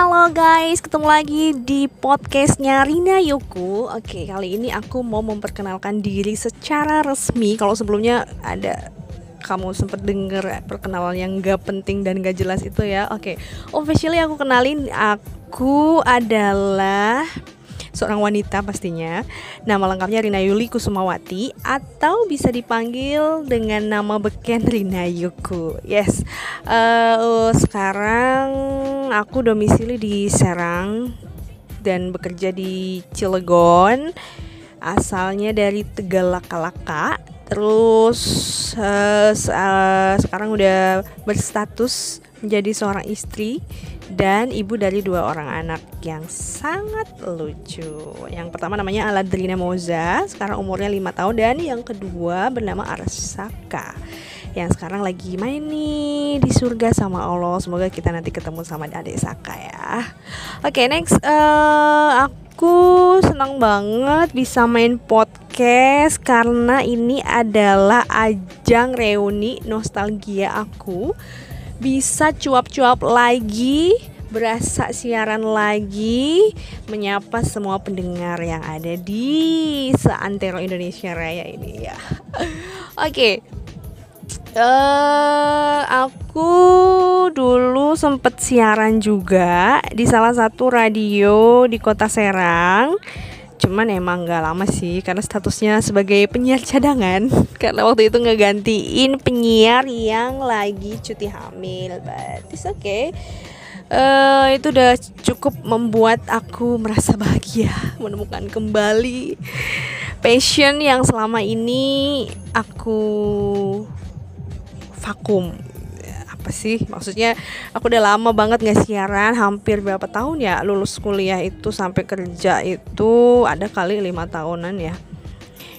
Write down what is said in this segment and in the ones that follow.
Halo guys, ketemu lagi di podcastnya Rina Yuku. Oke, kali ini aku mau memperkenalkan diri secara resmi. Kalau sebelumnya ada kamu sempat denger perkenalan yang gak penting dan gak jelas itu ya. Oke, officially aku kenalin Aku adalah seorang wanita pastinya. Nama lengkapnya Rina Yuli Kusumawati atau bisa dipanggil dengan nama beken Rina Yuku. Yes, uh, sekarang aku domisili di Serang dan bekerja di Cilegon. Asalnya dari Tegalakalaka. Terus uh, uh, sekarang udah berstatus menjadi seorang istri dan ibu dari dua orang anak yang sangat lucu. Yang pertama namanya Aladrina Moza, sekarang umurnya 5 tahun dan yang kedua bernama Arsaka yang sekarang lagi main nih di surga sama Allah. Semoga kita nanti ketemu sama adik Saka ya. Oke, okay, next uh, aku senang banget bisa main podcast karena ini adalah ajang reuni nostalgia aku bisa cuap-cuap lagi berasa siaran lagi menyapa semua pendengar yang ada di seantero Indonesia Raya ini ya. Oke. Okay. Uh, eh, aku dulu sempet siaran juga di salah satu radio di kota Serang cuman emang gak lama sih karena statusnya sebagai penyiar cadangan. Karena waktu itu ngegantiin penyiar yang lagi cuti hamil but it's okay. Uh, itu udah cukup membuat aku merasa bahagia menemukan kembali passion yang selama ini aku vakum apa sih? Maksudnya aku udah lama banget nggak siaran hampir berapa tahun ya lulus kuliah itu sampai kerja itu ada kali lima tahunan ya.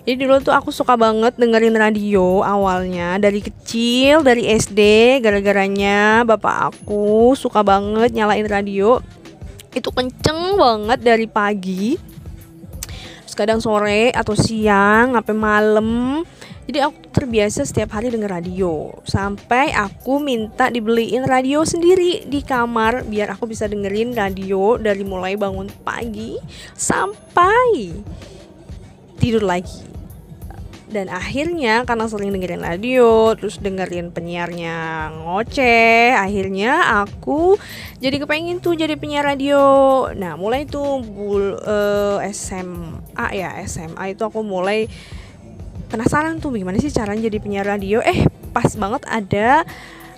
Jadi dulu tuh aku suka banget dengerin radio awalnya dari kecil dari SD gara-garanya bapak aku suka banget nyalain radio. Itu kenceng banget dari pagi kadang sore atau siang sampai malam jadi aku terbiasa setiap hari denger radio. Sampai aku minta dibeliin radio sendiri di kamar biar aku bisa dengerin radio dari mulai bangun pagi sampai tidur lagi. Dan akhirnya karena sering dengerin radio terus dengerin penyiarnya ngoceh akhirnya aku jadi kepengen tuh jadi penyiar radio. Nah mulai tuh bul, uh, eh, SMA ya SMA itu aku mulai penasaran tuh gimana sih caranya jadi penyiar radio? Eh pas banget ada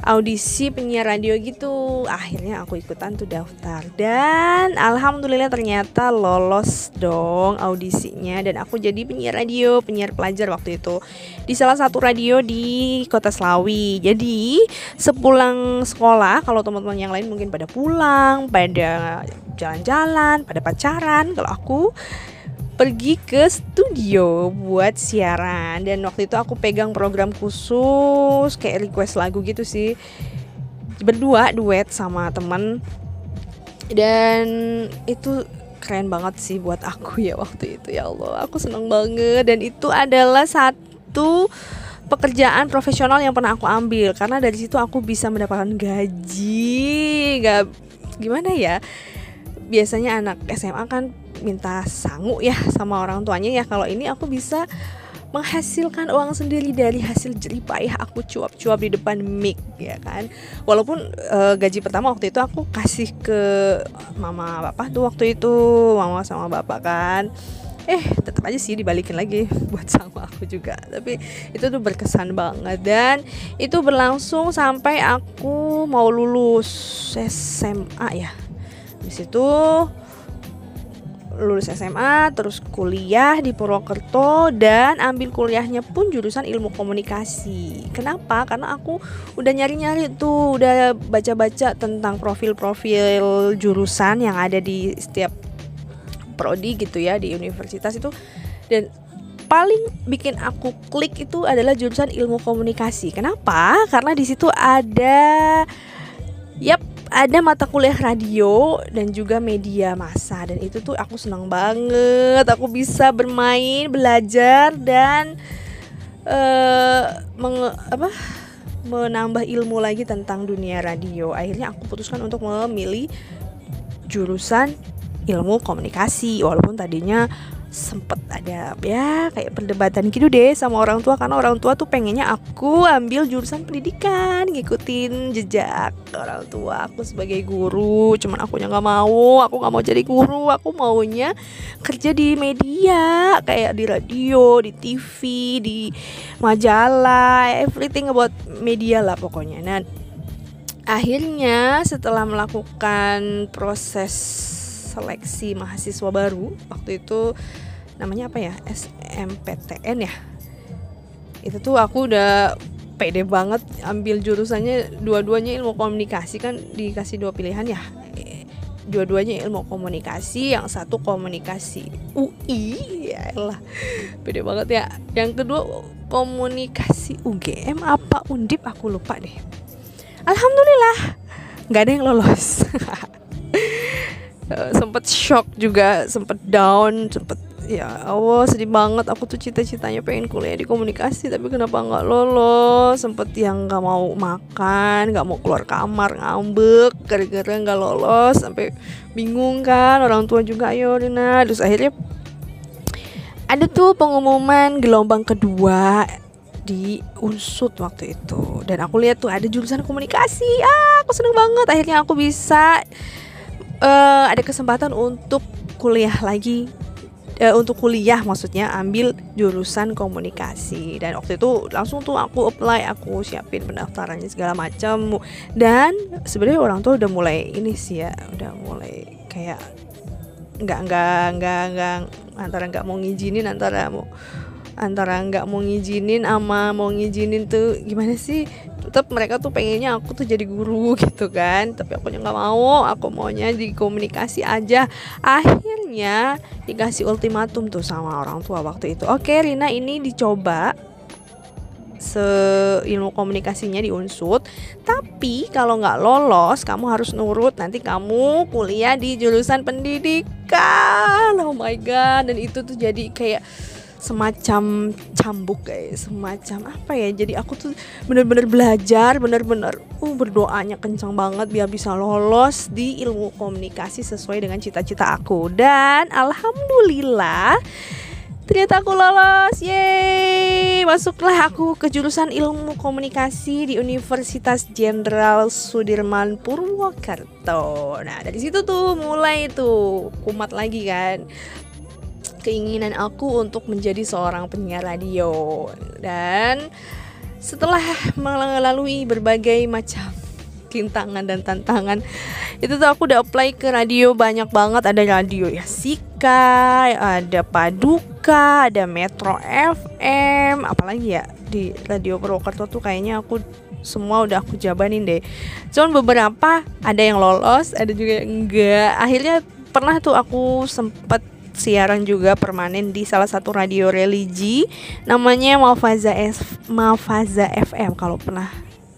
audisi penyiar radio gitu. Akhirnya aku ikutan tuh daftar. Dan alhamdulillah ternyata lolos dong audisinya. Dan aku jadi penyiar radio penyiar pelajar waktu itu. Di salah satu radio di kota Selawi jadi sepulang sekolah kalau teman-teman yang lain mungkin pada pulang pada jalan-jalan pada pacaran kalau aku pergi ke studio buat siaran. Dan waktu itu aku pegang program khusus kayak request lagu gitu sih. Berdua duet sama temen dan itu keren banget sih buat aku ya waktu itu ya Allah. Aku seneng banget. Dan itu adalah satu pekerjaan profesional yang pernah aku ambil. Karena dari situ aku bisa mendapatkan gaji. Gak gimana ya? Biasanya anak SMA kan minta sangu ya sama orang tuanya ya. Kalau ini aku bisa menghasilkan uang sendiri dari hasil jeripayah aku cuap-cuap di depan mic ya kan. Walaupun e, gaji pertama waktu itu aku kasih ke mama bapak tuh waktu itu mama sama bapak kan. Eh tetap aja sih dibalikin lagi buat sama aku juga. Tapi itu tuh berkesan banget. Dan itu berlangsung sampai aku mau lulus SMA ya. Di situ lulus SMA terus kuliah di Purwokerto dan ambil kuliahnya pun jurusan ilmu komunikasi. Kenapa? Karena aku udah nyari-nyari tuh, udah baca-baca tentang profil-profil jurusan yang ada di setiap prodi gitu ya di universitas itu dan paling bikin aku klik itu adalah jurusan ilmu komunikasi. Kenapa? Karena di situ ada yap ada mata kuliah radio dan juga media massa. Dan itu tuh aku senang banget. Aku bisa bermain belajar dan uh, menge, apa menambah ilmu lagi tentang dunia radio. Akhirnya aku putuskan untuk memilih jurusan ilmu komunikasi. Walaupun tadinya sempet ada ya kayak perdebatan gitu deh sama orang tua. Karena orang tua tuh pengennya aku ambil jurusan pendidikan ngikutin jejak orang tua aku sebagai guru. Cuman aku nggak mau aku nggak mau jadi guru. Aku maunya kerja di media kayak di radio di TV di majalah everything about media lah pokoknya. Nah akhirnya setelah melakukan proses seleksi mahasiswa baru waktu itu namanya apa ya? SMPTN ya? Itu tuh aku udah pede banget ambil jurusannya dua-duanya ilmu komunikasi kan dikasih dua pilihan ya. Dua-duanya ilmu komunikasi yang satu komunikasi UI ya lah pede banget ya. Yang kedua komunikasi UGM apa undip? Aku lupa deh. Alhamdulillah nggak ada yang lolos Eh, sempet shock juga sempet down sempet ya Allah sedih banget. Aku tuh cita-citanya pengen kuliah di komunikasi tapi kenapa nggak lolos? Sempet yang nggak mau makan nggak mau keluar kamar ngambek gara-gara nggak lolos sampai bingung kan. Orang tua juga ayo Rina. Terus akhirnya ada tuh pengumuman gelombang kedua di unsut waktu itu. Dan aku lihat tuh ada jurusan komunikasi. Ah aku seneng banget. Akhirnya aku bisa uh, ada kesempatan untuk kuliah lagi. Uh, untuk kuliah maksudnya ambil jurusan komunikasi. Dan waktu itu langsung tuh aku apply aku siapin pendaftarannya segala macam. Dan sebenarnya orang tua udah mulai ini sih ya udah mulai kayak nggak nggak nggak nggak antara nggak mau ngizinin antara mau antara nggak mau ngizinin ama mau ngizinin tuh gimana sih? Tetap mereka tuh pengennya aku tuh jadi guru gitu kan. Tapi aku nggak mau. Aku maunya di komunikasi aja. Akhirnya dikasih ultimatum tuh sama orang tua waktu itu. Oke Rina ini dicoba se ilmu komunikasinya di unsut tapi kalau nggak lolos kamu harus nurut. Nanti kamu kuliah di jurusan pendidikan. Oh my god. Dan itu tuh jadi kayak semacam cambuk kayak semacam apa ya jadi aku tuh bener-bener belajar bener-bener uh berdoanya kencang banget biar bisa lolos di ilmu komunikasi sesuai dengan cita-cita aku. Dan alhamdulillah ternyata aku lolos yeay! Masuklah aku ke jurusan ilmu komunikasi di Universitas Jenderal Sudirman Purwokerto. Nah dari situ tuh mulai tuh kumat lagi kan keinginan aku untuk menjadi seorang penyiar radio. Dan setelah melalui berbagai macam rintangan dan tantangan itu tuh aku udah apply ke radio banyak banget. Ada radio ya Sika ada Paduka ada Metro FM apalagi ya di radio Purwokerto tuh kayaknya aku semua udah aku jabanin deh. Cuman beberapa ada yang lolos ada juga yang enggak. Akhirnya pernah tuh aku sempet siaran juga permanen di salah satu radio religi namanya Mafaza S Mafaza FM kalau pernah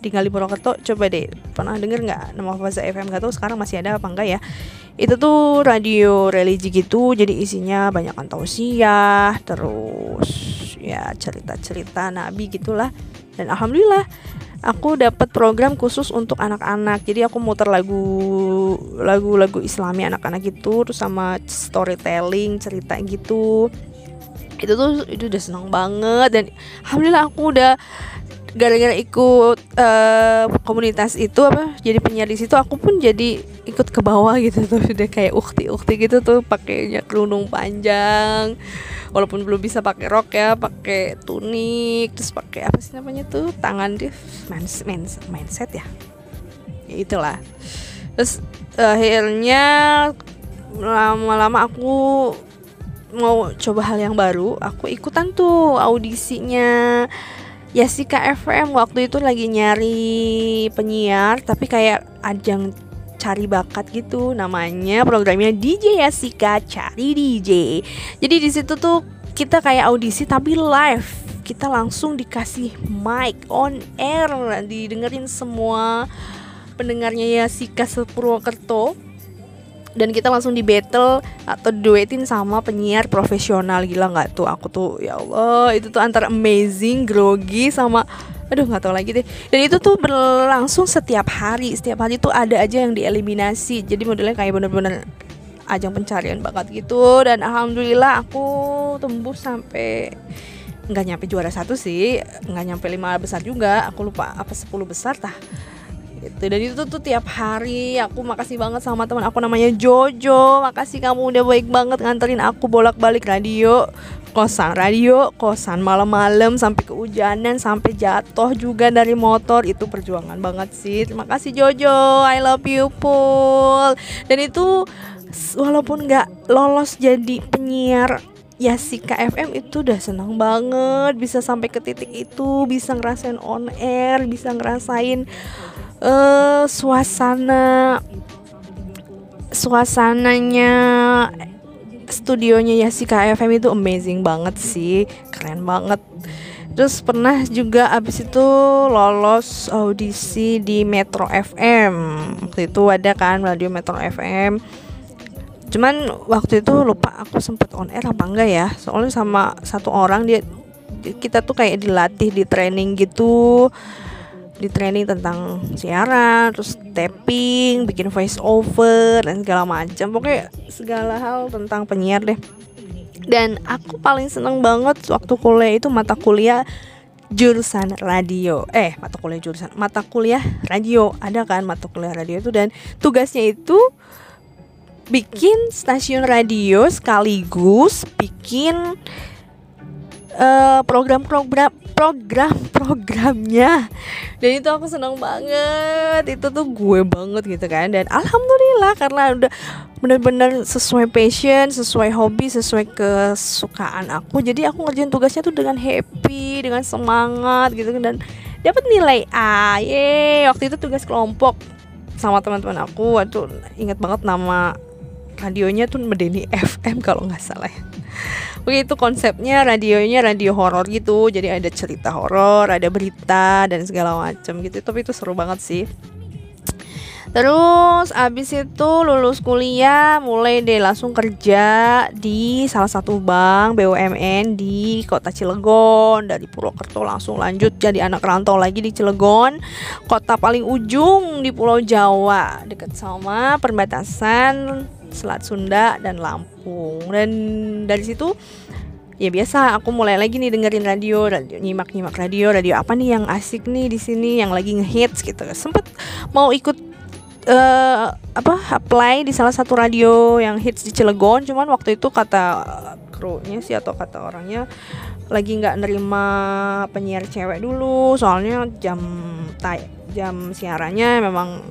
tinggal di Purwokerto coba deh pernah denger nggak nama Mafaza FM gak tahu sekarang masih ada apa enggak ya. Itu tuh radio religi gitu jadi isinya banyak tausiah terus ya cerita-cerita nabi gitulah. Dan alhamdulillah aku dapat program khusus untuk anak-anak. Jadi aku muter lagu lagu-lagu Islami anak-anak gitu terus sama storytelling cerita gitu. Itu tuh itu udah seneng banget. Dan alhamdulillah aku udah gara-gara ikut uh, komunitas itu apa jadi penyiar di situ aku pun jadi ikut ke bawah gitu tuh. Udah kayak ukti ukti gitu tuh pakainya kerudung panjang. Walaupun belum bisa pakai rok ya pakai tunik terus pakai apa sih namanya tuh tangan dia mans, mans, mindset ya. Ya itulah. Terus akhirnya lama-lama aku mau coba hal yang baru aku ikutan tuh audisinya Yasika FM waktu itu lagi nyari penyiar tapi kayak ajang cari bakat gitu. Namanya programnya DJ Yasika cari DJ jadi di situ tuh kita kayak audisi tapi live. Kita langsung dikasih mic on air. Didengerin semua pendengarnya Yasika Sepurwokerto dan kita langsung di battle atau duetin sama penyiar profesional. Gila nggak tuh? Aku tuh ya Allah itu tuh antara amazing grogi sama aduh nggak tahu lagi deh. Dan itu tuh berlangsung setiap hari. Setiap hari tuh ada aja yang dieliminasi. Jadi modelnya kayak bener-bener ajang pencarian bakat gitu. Dan alhamdulillah aku tembus sampai nggak nyampe juara satu sih. Nggak nyampe lima besar juga. Aku lupa apa sepuluh besar tah gitu. Dan itu tuh tiap hari aku makasih banget sama teman aku namanya Jojo. Makasih kamu udah baik banget nganterin aku bolak-balik radio kosan radio kosan malam-malam sampai kehujanan sampai jatuh juga dari motor. Itu perjuangan banget sih. Terima kasih Jojo. I love you Pul. Dan itu walaupun nggak lolos jadi penyiar ya si KFM itu udah senang banget. Bisa sampai ke titik itu bisa ngerasain on air bisa ngerasain uh, suasana suasananya studionya Yasika FM itu amazing banget sih keren banget. Terus pernah juga abis itu lolos audisi di Metro FM waktu itu ada kan radio Metro FM cuman waktu itu lupa aku sempet on air apa enggak ya. Soalnya sama satu orang dia kita tuh kayak dilatih di training gitu di training tentang siaran, terus tapping, bikin voice over dan segala macam. Pokoknya segala hal tentang penyiar deh. Dan aku paling seneng banget waktu kuliah itu mata kuliah jurusan radio. Eh, mata kuliah jurusan mata kuliah radio. Ada kan mata kuliah radio itu dan tugasnya itu bikin stasiun radio sekaligus bikin uh, program-program program-programnya dan itu aku senang banget. Itu tuh gue banget gitu kan. Dan alhamdulillah karena udah benar-benar sesuai passion sesuai hobi sesuai kesukaan aku. Jadi aku ngerjain tugasnya tuh dengan happy dengan semangat gitu kan. Dan dapat nilai A. Ye waktu itu tugas kelompok sama teman-teman aku. Waktu inget banget nama radionya tuh Medeni FM kalau nggak salah ya. Oke itu konsepnya radionya radio horor gitu. Jadi ada cerita horor ada berita dan segala macam gitu. Tapi itu seru banget sih. Terus abis itu lulus kuliah mulai deh langsung kerja di salah satu bank BUMN di kota Cilegon. Dari Purwokerto langsung lanjut jadi anak rantau lagi di Cilegon. Kota paling ujung di Pulau Jawa deket sama perbatasan Selat Sunda dan Lampung. Dan dari situ ya biasa aku mulai lagi nih dengerin radio, radio nyimak nyimak radio radio apa nih yang asik nih di sini yang lagi ngehits gitu. Sempet mau ikut uh, apa apply di salah satu radio yang hits di Cilegon. Cuman waktu itu kata krunya sih atau kata orangnya lagi nggak nerima penyiar cewek dulu. Soalnya jam tay jam siarannya memang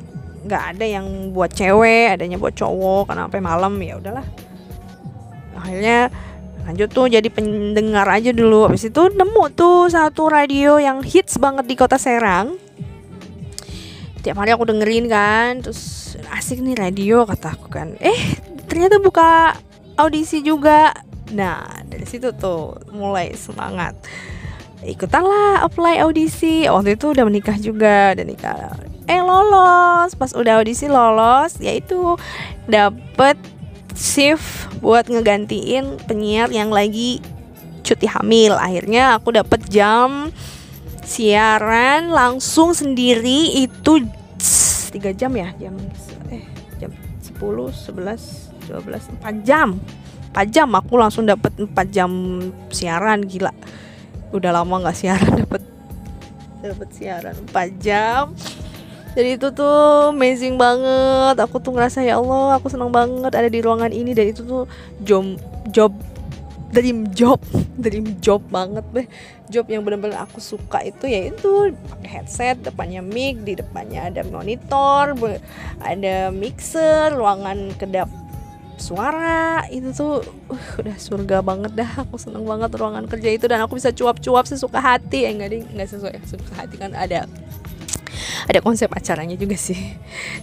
nggak ada yang buat cewek adanya buat cowok karena sampai malam ya udahlah. Akhirnya lanjut tuh jadi pendengar aja dulu. Habis itu nemu tuh satu radio yang hits banget di kota Serang. Tiap hari aku dengerin kan terus asik nih radio kata aku kan. Eh ternyata buka audisi juga. Nah dari situ tuh mulai semangat. Ikutan lah apply audisi. Waktu itu udah menikah juga udah nikah eh lolos. Pas udah audisi lolos yaitu dapet shift buat ngegantiin penyiar yang lagi cuti hamil. Akhirnya aku dapet jam siaran langsung sendiri itu tiga jam ya? Jam eh jam 10 11 12 4 jam. 4 jam aku langsung dapet 4 jam siaran gila. Udah lama nggak siaran dapet dapet siaran 4 jam jadi itu tuh amazing banget. Aku tuh ngerasa ya Allah aku senang banget ada di ruangan ini. Dan itu tuh job job dream job dream job banget deh. Job yang benar-benar aku suka itu ya itu pakai headset depannya mic di depannya ada monitor ada mixer ruangan kedap suara. Itu tuh uh, udah surga banget dah. Aku seneng banget ruangan kerja itu dan aku bisa cuap-cuap sesuka hati. Eh enggak ding nggak sesuai sesuka hati kan ada ada konsep acaranya juga sih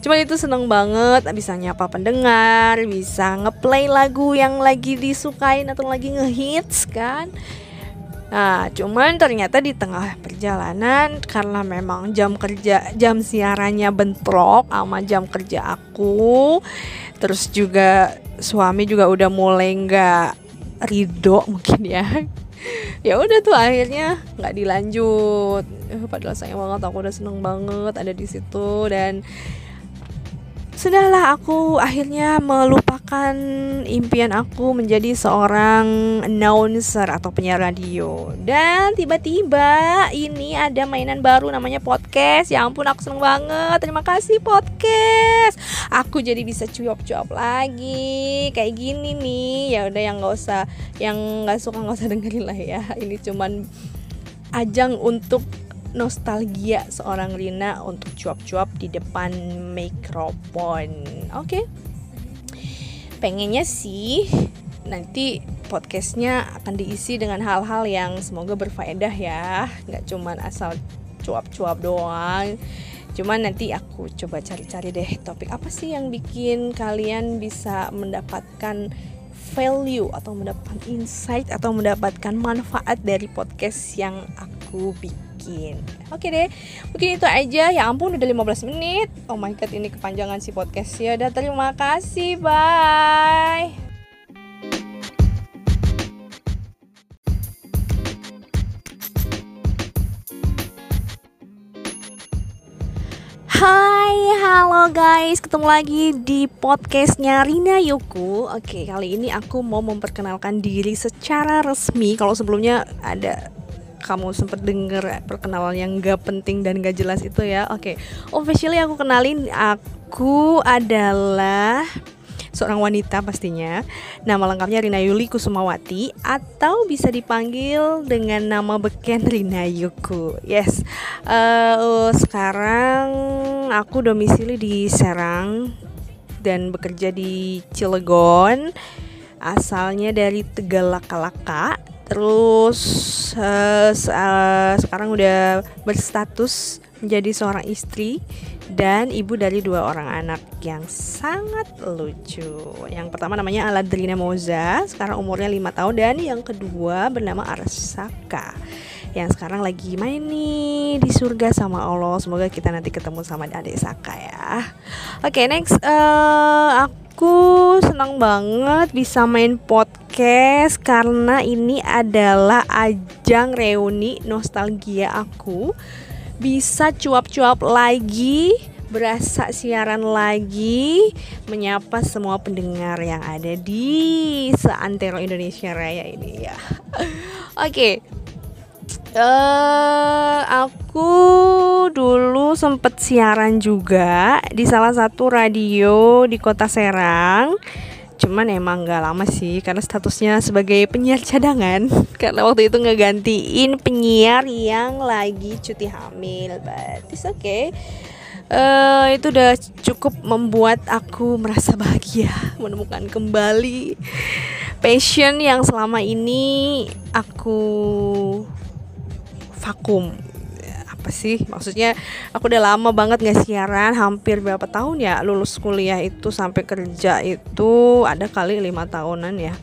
cuman itu seneng banget bisa nyapa pendengar bisa ngeplay lagu yang lagi disukain atau lagi ngehits kan Nah, cuman ternyata di tengah perjalanan karena memang jam kerja jam siarannya bentrok sama jam kerja aku. Terus juga suami juga udah mulai nggak ridho mungkin ya ya udah tuh akhirnya nggak dilanjut. Eh, padahal sayang banget aku udah seneng banget ada di situ. Dan Sudahlah aku akhirnya melupakan impian aku menjadi seorang announcer atau penyiar radio. Dan tiba-tiba ini ada mainan baru namanya podcast. Ya ampun aku seneng banget. Terima kasih podcast. Aku jadi bisa cuap-cuap lagi. Kayak gini nih. Ya udah yang nggak usah Yang nggak suka nggak usah dengerin lah ya. Ini cuman ajang untuk nostalgia seorang Rina untuk cuap-cuap di depan mikrofon. Oke. Okay. Pengennya sih nanti podcastnya akan diisi dengan hal-hal yang semoga berfaedah ya, nggak cuman asal cuap-cuap doang. Cuman nanti aku coba cari-cari deh topik apa sih yang bikin kalian bisa mendapatkan value atau mendapatkan insight atau mendapatkan manfaat dari podcast yang aku bikin bikin Oke deh, mungkin itu aja. Ya ampun udah 15 menit. Oh my god ini kepanjangan si podcast ya Udah terima kasih, bye. Hai, halo guys, ketemu lagi di podcastnya Rina Yuku. Oke, kali ini aku mau memperkenalkan diri secara resmi. Kalau sebelumnya ada kamu sempat denger perkenalan yang gak penting dan gak jelas itu ya. Oke, okay. officially aku kenalin Aku adalah seorang wanita pastinya. Nama lengkapnya Rina Yuli Kusumawati Atau bisa dipanggil dengan nama beken Rina Yuku. Yes, uh, sekarang aku domisili di Serang Dan bekerja di Cilegon Asalnya dari Tegalakalaka terus uh, sekarang udah berstatus menjadi seorang istri dan ibu dari dua orang anak yang sangat lucu. Yang pertama namanya Aladrina Moza, sekarang umurnya lima tahun dan yang kedua bernama Arsaka yang sekarang lagi main nih di surga sama Allah. Semoga kita nanti ketemu sama adik Saka ya. Oke, okay, next uh, aku senang banget bisa main podcast karena ini adalah ajang reuni nostalgia aku. Bisa cuap-cuap lagi berasa siaran lagi menyapa semua pendengar yang ada di seantero Indonesia Raya ini ya. Oke, okay, Uh, aku dulu sempet siaran juga di salah satu radio di kota Serang. Cuman emang gak lama sih karena statusnya sebagai penyiar cadangan. Karena waktu itu ngegantiin penyiar yang lagi cuti hamil But it's okay. Uh, Itu udah cukup membuat aku merasa bahagia Menemukan kembali passion yang selama ini aku vakum sih? Maksudnya aku udah lama banget nggak siaran hampir berapa tahun ya lulus kuliah itu sampai kerja itu ada kali lima tahunan ya.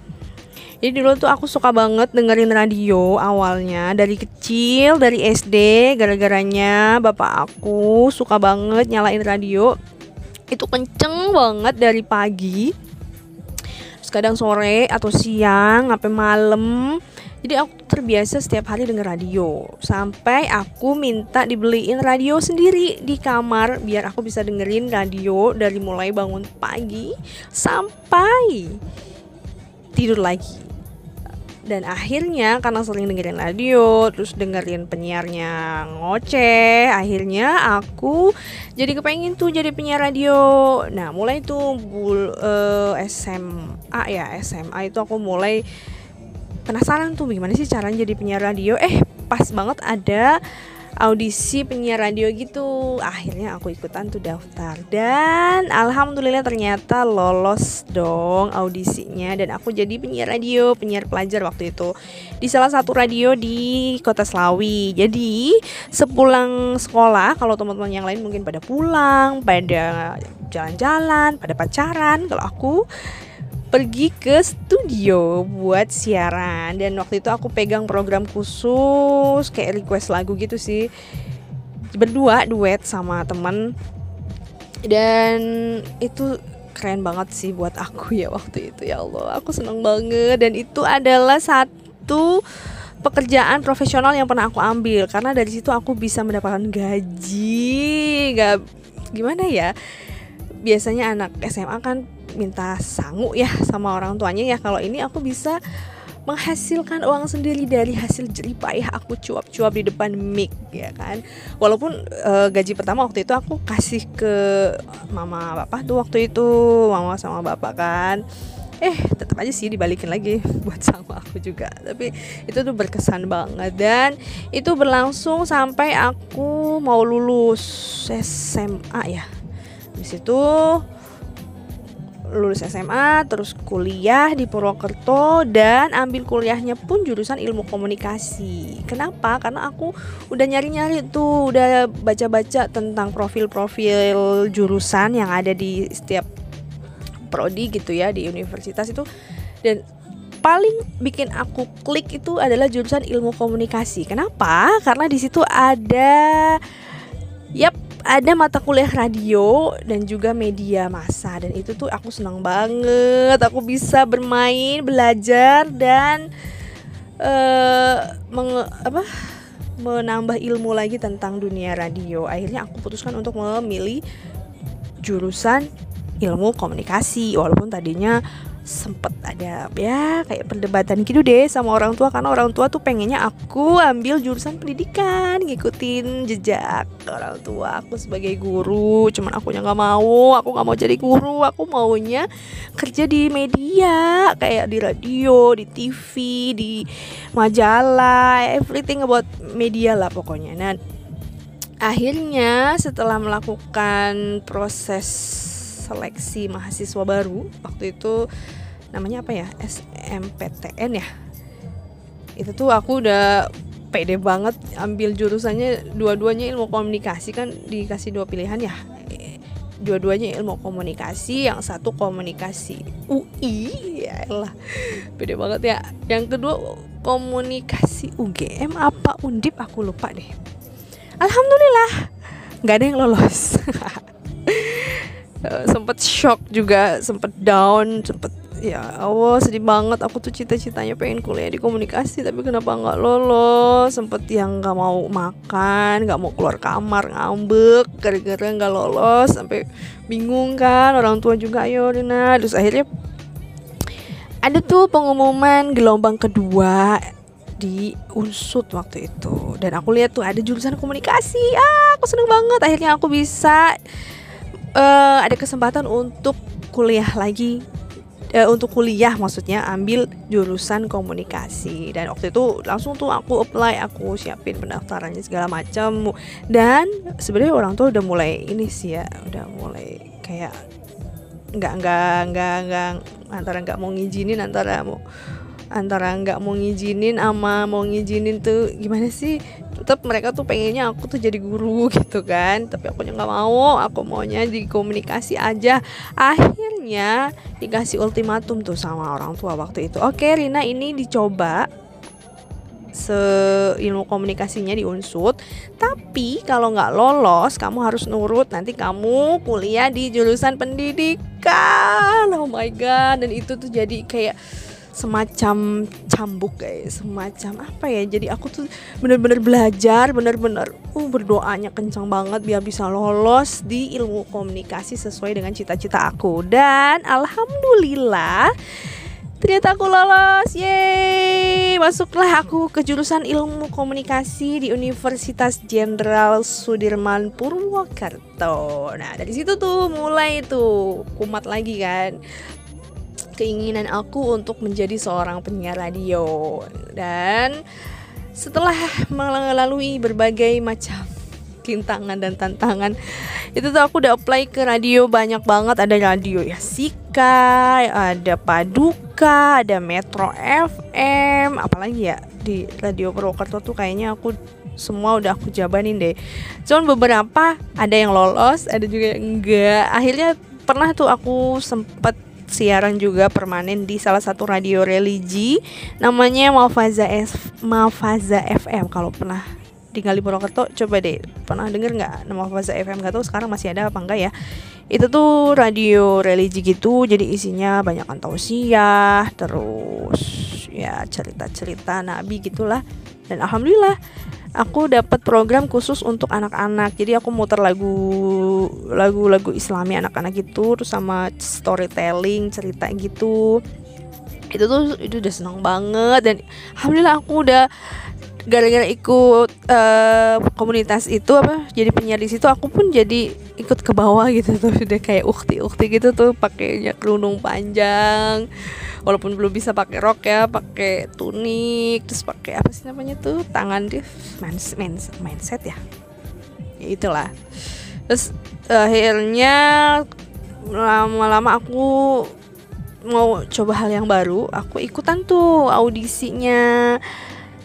Jadi dulu tuh aku suka banget dengerin radio awalnya dari kecil dari SD gara-garanya bapak aku suka banget nyalain radio. Itu kenceng banget dari pagi terus kadang sore atau siang sampai malam jadi aku terbiasa setiap hari denger radio. Sampai aku minta dibeliin radio sendiri di kamar Biar aku bisa dengerin radio dari mulai bangun pagi Sampai tidur lagi. Dan akhirnya karena sering dengerin radio terus dengerin penyiarnya ngoceh akhirnya aku jadi kepengen tuh jadi penyiar radio. Nah mulai tuh bul uh, eh, SMA ya SMA itu aku mulai penasaran tuh gimana sih caranya jadi penyiar radio? Eh pas banget ada audisi penyiar radio gitu. Akhirnya aku ikutan tuh daftar. Dan alhamdulillah ternyata lolos dong audisinya. Dan aku jadi penyiar radio penyiar pelajar waktu itu. Di salah satu radio di kota Selawi jadi sepulang sekolah kalau teman-teman yang lain mungkin pada pulang pada jalan-jalan pada pacaran kalau aku pergi ke studio buat siaran. Dan waktu itu aku pegang program khusus kayak request lagu gitu sih. Berdua duet sama temen dan itu keren banget sih buat aku ya waktu itu ya Allah. Aku seneng banget. Dan itu adalah satu pekerjaan profesional yang pernah aku ambil. Karena dari situ aku bisa mendapatkan gaji. Nggak gimana ya? Biasanya anak SMA kan minta sangu ya sama orang tuanya ya. Kalau ini aku bisa menghasilkan uang sendiri dari hasil jeripayah aku cuap-cuap di depan mic ya kan. Walaupun uh, gaji pertama waktu itu aku kasih ke mama bapak tuh waktu itu mama sama bapak kan. Eh tetap aja sih dibalikin lagi buat sama aku juga. Tapi itu tuh berkesan banget. Dan itu berlangsung sampai aku mau lulus SMA ya. Di situ lulus SMA terus kuliah di Purwokerto dan ambil kuliahnya pun jurusan ilmu komunikasi. Kenapa? Karena aku udah nyari-nyari tuh, udah baca-baca tentang profil-profil jurusan yang ada di setiap prodi gitu ya di universitas itu dan paling bikin aku klik itu adalah jurusan ilmu komunikasi. Kenapa? Karena di situ ada yap ada mata kuliah radio dan juga media massa. Dan itu tuh aku senang banget. Aku bisa bermain belajar dan uh, menge, apa menambah ilmu lagi tentang dunia radio. Akhirnya aku putuskan untuk memilih jurusan ilmu komunikasi walaupun tadinya sempet ada ya kayak perdebatan gitu deh sama orang tua. Karena orang tua tuh pengennya aku ambil jurusan pendidikan ngikutin jejak orang tua aku sebagai guru. Cuman aku nggak mau aku nggak mau jadi guru aku maunya kerja di media kayak di radio di TV di majalah everything about media lah pokoknya. Nah akhirnya setelah melakukan proses seleksi mahasiswa baru waktu itu namanya apa ya? SMPTN ya? Itu tuh aku udah pede banget ambil jurusannya dua-duanya ilmu komunikasi kan dikasih dua pilihan ya? Dua-duanya ilmu komunikasi yang satu komunikasi UI ya lah beda banget ya. Yang kedua komunikasi UGM apa undip? Aku lupa deh. Alhamdulillah nggak ada yang lolos sempet shock juga sempet down sempet ya Allah sedih banget. Aku tuh cita-citanya pengen kuliah di komunikasi tapi kenapa nggak lolos? Sempet yang nggak mau makan nggak mau keluar kamar ngambek gara-gara nggak lolos sampai bingung kan orang tua juga ayo Rina. Terus akhirnya ada tuh pengumuman gelombang kedua di unsut waktu itu. Dan aku lihat tuh ada jurusan komunikasi. Ah aku seneng banget. Akhirnya aku bisa uh, ada kesempatan untuk kuliah lagi. Uh, untuk kuliah maksudnya ambil jurusan komunikasi. Dan waktu itu langsung tuh aku apply aku siapin pendaftarannya segala macam. Dan sebenarnya orang tua udah mulai ini sih ya udah mulai kayak nggak nggak nggak nggak antara nggak mau ngizinin antara mau antara nggak mau ngizinin ama mau ngizinin tuh gimana sih? Tetap mereka tuh pengennya aku tuh jadi guru gitu kan. Tapi aku nggak mau aku maunya di komunikasi aja. Akhirnya dikasih ultimatum tuh sama orang tua waktu itu. Oke Rina ini dicoba se ilmu komunikasinya di unsut tapi kalau nggak lolos kamu harus nurut. Nanti kamu kuliah di jurusan pendidikan. Oh my god. Dan itu tuh jadi kayak semacam cambuk guys semacam apa ya jadi aku tuh bener-bener belajar bener-bener uh berdoanya kencang banget biar bisa lolos di ilmu komunikasi sesuai dengan cita-cita aku. Dan alhamdulillah ternyata aku lolos yeay! Masuklah aku ke jurusan ilmu komunikasi di Universitas Jenderal Sudirman Purwokerto. Nah dari situ tuh mulai tuh kumat lagi kan keinginan aku untuk menjadi seorang penyiar radio. Dan setelah melalui berbagai macam rintangan dan tantangan itu tuh aku udah apply ke radio banyak banget. Ada radio ya Sika ada Paduka ada Metro FM apalagi ya di radio Purwokerto tuh kayaknya aku semua udah aku jabanin deh. Cuman beberapa ada yang lolos ada juga yang enggak. Akhirnya pernah tuh aku sempet siaran juga permanen di salah satu radio religi namanya Mafaza F Mafaza FM kalau pernah tinggal di Purwokerto coba deh pernah denger nggak nama Mafaza FM gak tahu sekarang masih ada apa enggak ya itu tuh radio religi gitu jadi isinya banyak tausiah terus ya cerita-cerita nabi gitulah. Dan alhamdulillah aku dapat program khusus untuk anak-anak. Jadi aku muter lagu lagu-lagu islami anak-anak gitu terus sama storytelling cerita gitu. Itu tuh itu udah seneng banget. Dan alhamdulillah aku udah gara-gara ikut uh, komunitas itu apa jadi penyiar di situ aku pun jadi ikut ke bawah gitu tuh. Udah kayak ukti-ukti gitu tuh pakainya kerudung panjang walaupun belum bisa pakai rok ya pakai tunik terus pakai apa sih namanya tuh tangan dia mans, mans, mindset ya. Ya itulah. Terus akhirnya lama-lama aku mau coba hal yang baru aku ikutan tuh audisinya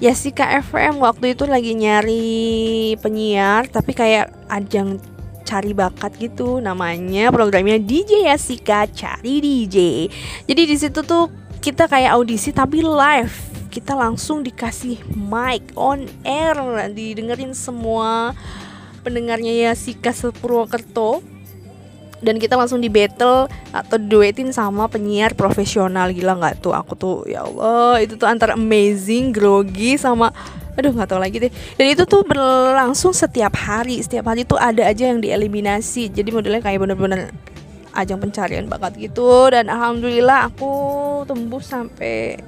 Yasika FM waktu itu lagi nyari penyiar tapi kayak ajang cari bakat gitu. Namanya programnya DJ Yasika cari DJ jadi di situ tuh kita kayak audisi tapi live. Kita langsung dikasih mic on air. Didengerin semua pendengarnya Yasika Sepurwokerto dan kita langsung di battle atau duetin sama penyiar profesional. Gila nggak tuh? Aku tuh ya Allah itu tuh antara amazing grogi sama aduh nggak tahu lagi deh. Dan itu tuh berlangsung setiap hari. Setiap hari tuh ada aja yang dieliminasi. Jadi modelnya kayak bener-bener ajang pencarian bakat gitu. Dan alhamdulillah aku tembus sampai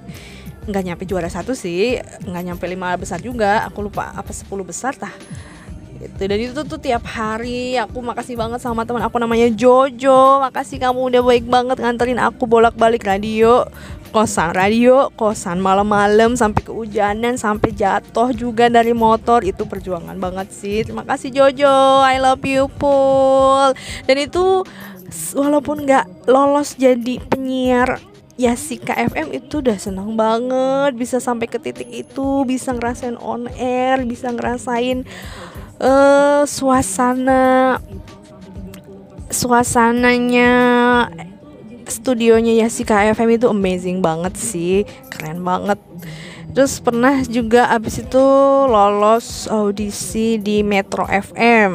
nggak nyampe juara satu sih. Nggak nyampe lima besar juga. Aku lupa apa sepuluh besar tah gitu. Dan itu tuh tiap hari aku makasih banget sama teman aku namanya Jojo. Makasih kamu udah baik banget nganterin aku bolak-balik radio kosan radio kosan malam-malam sampai kehujanan sampai jatuh juga dari motor. Itu perjuangan banget sih. Terima kasih Jojo. I love you Paul dan itu walaupun nggak lolos jadi penyiar ya si KFM itu udah senang banget. Bisa sampai ke titik itu bisa ngerasain on air bisa ngerasain uh, suasana suasananya studionya ya si KFM itu amazing banget sih keren banget. Terus pernah juga abis itu lolos audisi di Metro FM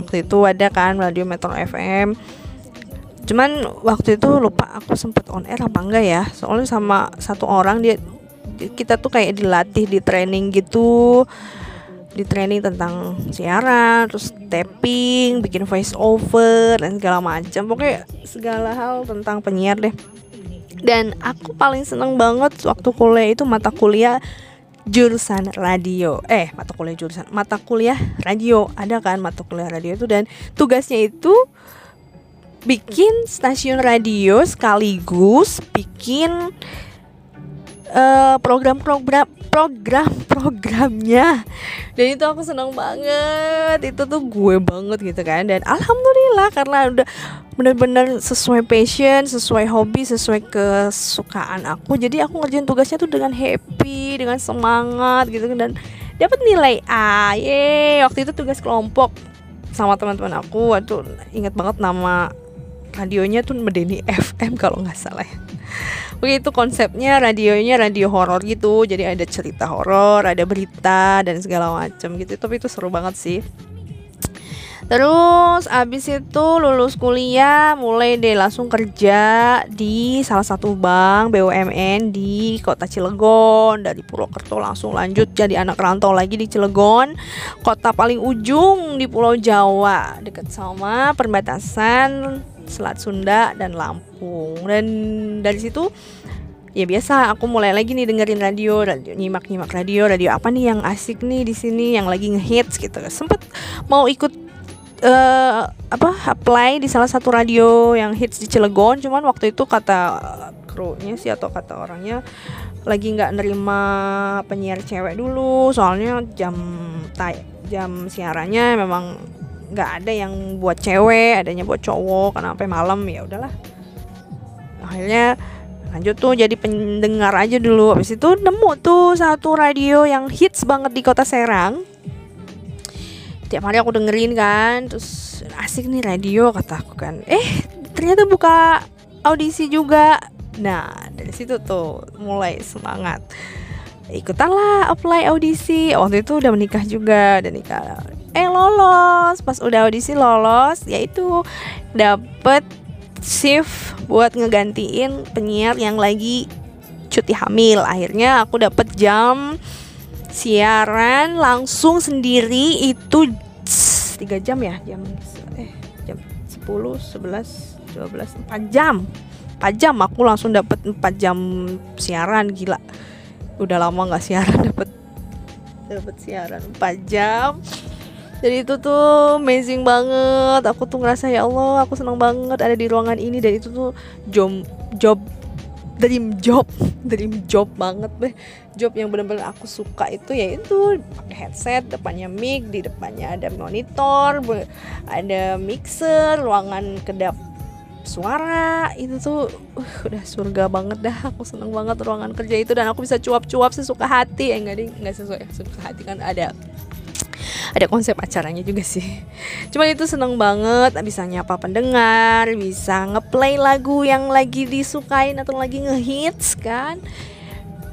waktu itu ada kan radio Metro FM cuman waktu itu lupa aku sempet on air apa enggak ya. Soalnya sama satu orang dia kita tuh kayak dilatih di training gitu di training tentang siaran, terus tapping, bikin voice over dan segala macam. Pokoknya segala hal tentang penyiar deh. Dan aku paling seneng banget waktu kuliah itu mata kuliah jurusan radio. Eh, mata kuliah jurusan mata kuliah radio. Ada kan mata kuliah radio itu dan tugasnya itu bikin stasiun radio sekaligus bikin uh, program-program program-programnya dan itu aku senang banget. Itu tuh gue banget gitu kan. Dan alhamdulillah karena udah benar-benar sesuai passion sesuai hobi sesuai kesukaan aku jadi aku ngerjain tugasnya tuh dengan happy dengan semangat gitu kan. dan dapat nilai A. Ye waktu itu tugas kelompok sama teman-teman aku. Waktu inget banget nama radionya tuh Medeni FM kalau nggak salah ya Oke itu konsepnya radionya radio horor gitu. Jadi ada cerita horor ada berita dan segala macam gitu. Tapi itu seru banget sih. Terus abis itu lulus kuliah mulai deh langsung kerja di salah satu bank BUMN di kota Cilegon. Dari Purwokerto langsung lanjut jadi anak rantau lagi di Cilegon. Kota paling ujung di Pulau Jawa deket sama perbatasan Selat Sunda dan Lampung. Dan dari situ ya biasa aku mulai lagi nih dengerin radio, radio nyimak nyimak radio radio apa nih yang asik nih di sini yang lagi ngehits gitu. Sempet mau ikut uh, apa apply di salah satu radio yang hits di Cilegon. Cuman waktu itu kata krunya sih atau kata orangnya lagi nggak nerima penyiar cewek dulu. Soalnya jam tay jam siarannya memang nggak ada yang buat cewek adanya buat cowok karena sampai malam ya udahlah. Akhirnya lanjut tuh jadi pendengar aja dulu. Habis itu nemu tuh satu radio yang hits banget di kota Serang. Tiap hari aku dengerin kan terus asik nih radio kata aku kan. Eh ternyata buka audisi juga. Nah dari situ tuh mulai semangat. Ikutanlah apply audisi. Waktu itu udah menikah juga dan nikah eh lolos. Pas udah audisi lolos yaitu dapet shift buat ngegantiin penyiar yang lagi cuti hamil. Akhirnya aku dapat jam siaran langsung sendiri itu tiga jam ya? Jam eh jam 10 11 12 4 jam. 4 jam aku langsung dapat 4 jam siaran gila. Udah lama nggak siaran dapat dapat siaran 4 jam jadi itu tuh amazing banget. Aku tuh ngerasa ya Allah aku senang banget ada di ruangan ini. Dan itu tuh job job dream job dream job banget deh. Job yang benar-benar aku suka itu ya itu pakai headset depannya mic di depannya ada monitor ada mixer ruangan kedap suara. Itu tuh uh, udah surga banget dah. Aku seneng banget ruangan kerja itu. Dan aku bisa cuap-cuap sesuka hati. Eh enggak ding enggak sesuai sesuka hati kan ada ada konsep acaranya juga sih cuman itu seneng banget bisa nyapa pendengar bisa ngeplay lagu yang lagi disukain atau lagi ngehits kan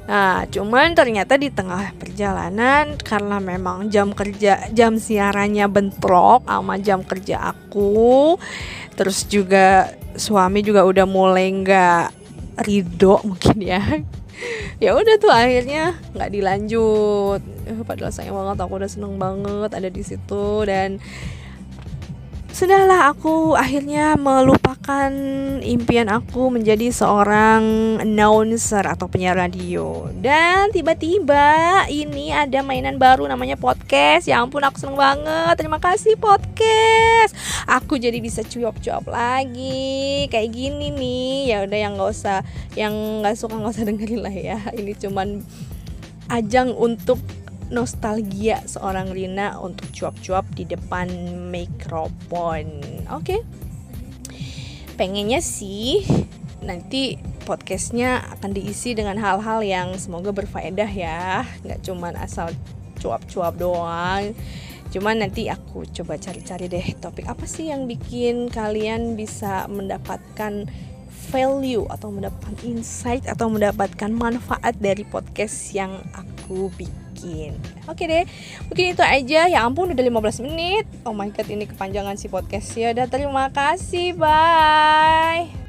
Nah, cuman ternyata di tengah perjalanan karena memang jam kerja jam siarannya bentrok sama jam kerja aku. Terus juga suami juga udah mulai nggak ridho mungkin ya ya udah tuh akhirnya nggak dilanjut. Eh, padahal sayang banget aku udah seneng banget ada di situ dan Sudahlah aku akhirnya melupakan impian aku menjadi seorang announcer atau penyiar radio. Dan tiba-tiba ini ada mainan baru namanya podcast. Ya ampun aku seneng banget. Terima kasih podcast. Aku jadi bisa cuap-cuap lagi. Kayak gini nih. Ya udah yang nggak usah Yang nggak suka nggak usah dengerin lah ya. Ini cuman ajang untuk nostalgia seorang Rina untuk cuap-cuap di depan mikrofon. Oke. Okay. Pengennya sih nanti podcastnya akan diisi dengan hal-hal yang semoga berfaedah ya, nggak cuman asal cuap-cuap doang. Cuman nanti aku coba cari-cari deh topik apa sih yang bikin kalian bisa mendapatkan value atau mendapatkan insight atau mendapatkan manfaat dari podcast yang aku bikin bikin Oke deh, mungkin itu aja. Ya ampun udah 15 menit. Oh my god ini kepanjangan si podcast ya. Udah terima kasih, bye